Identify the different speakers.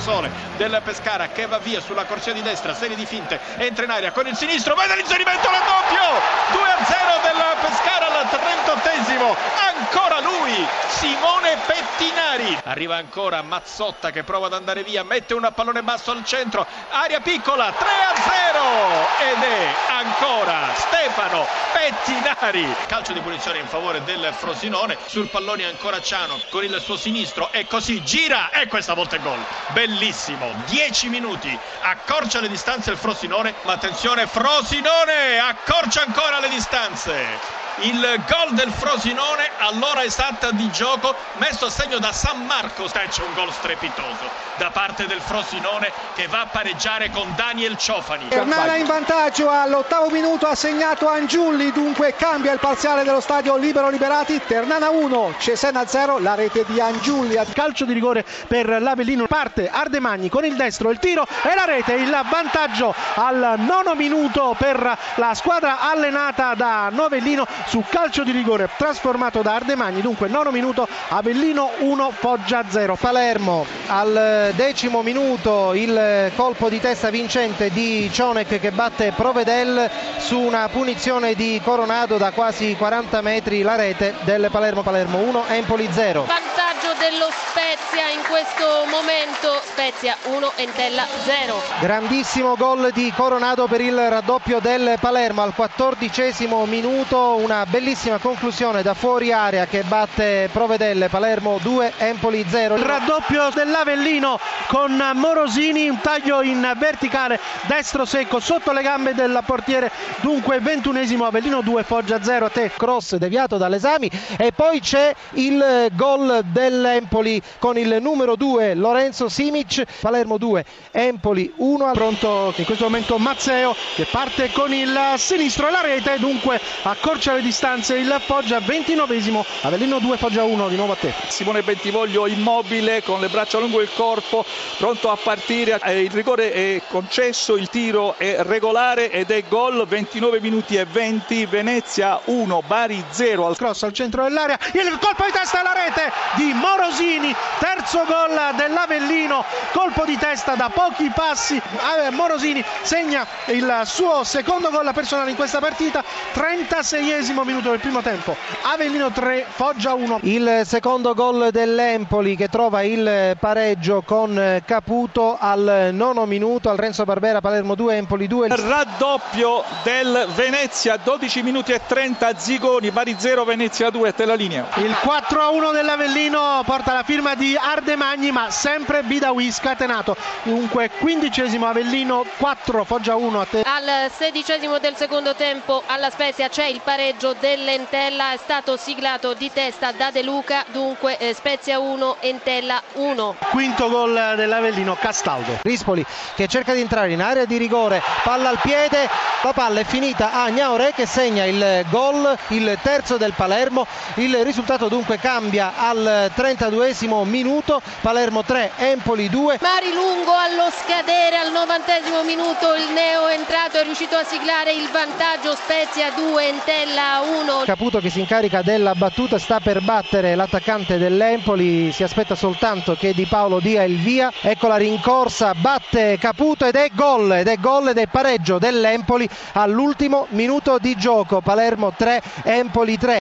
Speaker 1: Sole del Pescara che va via sulla corsia di destra, serie di finte, entra in aria con il sinistro, vede l'inserimento, raddoppio! 2 a 0 del Pescara al 38esimo, ancora lui, Simone Pettinari. Arriva ancora Mazzotta che prova ad andare via, mette un pallone basso al centro, aria piccola, 3 a 0 ed è ancora Stefano Pettinari. Calcio di punizione in favore del Frosinone, sul pallone ancora Ciano con il suo sinistro. E così gira. E questa volta è gol. Bellissimo, 10 minuti, accorcia le distanze il Frosinone, ma attenzione Frosinone, accorcia ancora le distanze. Il gol del Frosinone all'ora esatta di gioco messo a segno da San Marco c'è un gol strepitoso da parte del Frosinone che va a pareggiare con Daniel Ciofani.
Speaker 2: Ternana in vantaggio all'ottavo minuto ha segnato Angiulli dunque cambia il parziale dello stadio Libero Liberati Ternana 1 Cesena 0 la rete di Angiulli
Speaker 3: calcio di rigore per l'Avellino parte Ardemagni con il destro il tiro e la rete il vantaggio al nono minuto per la squadra allenata da Novellino su calcio di rigore trasformato da Ardemagni. Dunque, nono minuto, Avellino 1, Foggia 0.
Speaker 2: Palermo al decimo minuto il colpo di testa vincente di Cionek che batte Provedel su una punizione di Coronado da quasi 40 metri la rete del Palermo Palermo 1 Empoli 0
Speaker 4: vantaggio dello Spezia in questo momento. Spezia 1 Entella 0
Speaker 2: grandissimo gol di Coronado per il raddoppio del Palermo. Al quattordicesimo minuto una bellissima conclusione da fuori area che batte Provedelle Palermo 2 Empoli 0
Speaker 3: il raddoppio dell'Avellino con Morosini un taglio in verticale destro secco sotto le gambe del portiere. Dunque ventunesimo Avellino 2 Foggia 0 a te
Speaker 2: cross deviato dall'esami. E poi c'è il gol dell'Empoli con il numero 2 Lorenzo Simic. Palermo 2 Empoli 1
Speaker 3: pronto in questo momento Mazzeo che parte con il sinistro e la rete dunque accorcia le distanze il Foggia 29esimo Avellino 2 Foggia 1 di nuovo a te.
Speaker 5: Simone Bentivoglio immobile con le braccia lungo il corpo pronto a partire il rigore è concesso il tiro è regolare ed è gol 29 minuti e 20 Venezia 1 Bari 0
Speaker 3: al cross al centro dell'area il colpo di testa alla rete di Morosini terzo gol dell'Avellino colpo di testa da pochi passi. Eh, Morosini segna il suo secondo gol personale in questa partita 36esimo minuto del primo tempo. Avellino 3 Foggia 1
Speaker 2: il secondo gol dell'Empoli che trova il pareggio con Caputo al nono minuto al Renzo Barbera Palermo 2 Empoli 2
Speaker 5: il raddoppio del Venezia 12 minuti e 30 Zigoni Bari 0 Venezia 2 te la linea
Speaker 3: il 4 a 1 dell'Avellino porta la firma di Ardemagni ma sempre Bidawi scatenato dunque quindicesimo Avellino 4 Foggia 1 a te.
Speaker 4: Al sedicesimo del secondo tempo alla Spezia c'è il pareggio dell'Entella è stato siglato di testa da De Luca dunque eh, Spezia 1 Entella 1
Speaker 3: quinto gol dell'Avellino Castaldo.
Speaker 2: Rispoli che cerca di entrare in area di rigore palla al piede la palla è finita a Gnaure che segna il gol il terzo del Palermo. Il risultato dunque cambia al 32esimo minuto Palermo 3 Empoli 2
Speaker 4: Mari Lungo allo scadere al 90esimo minuto il neo è entrato è riuscito a siglare il vantaggio Spezia 2 Entella 1
Speaker 2: Caputo che si incarica della battuta sta per battere l'attaccante dell'Empoli si aspetta soltanto che Di Paolo dia il via. Ecco la rincorsa batte Caputo ed è gol ed è gol ed è pareggio dell'Empoli all'ultimo minuto di gioco. Palermo 3 Empoli 3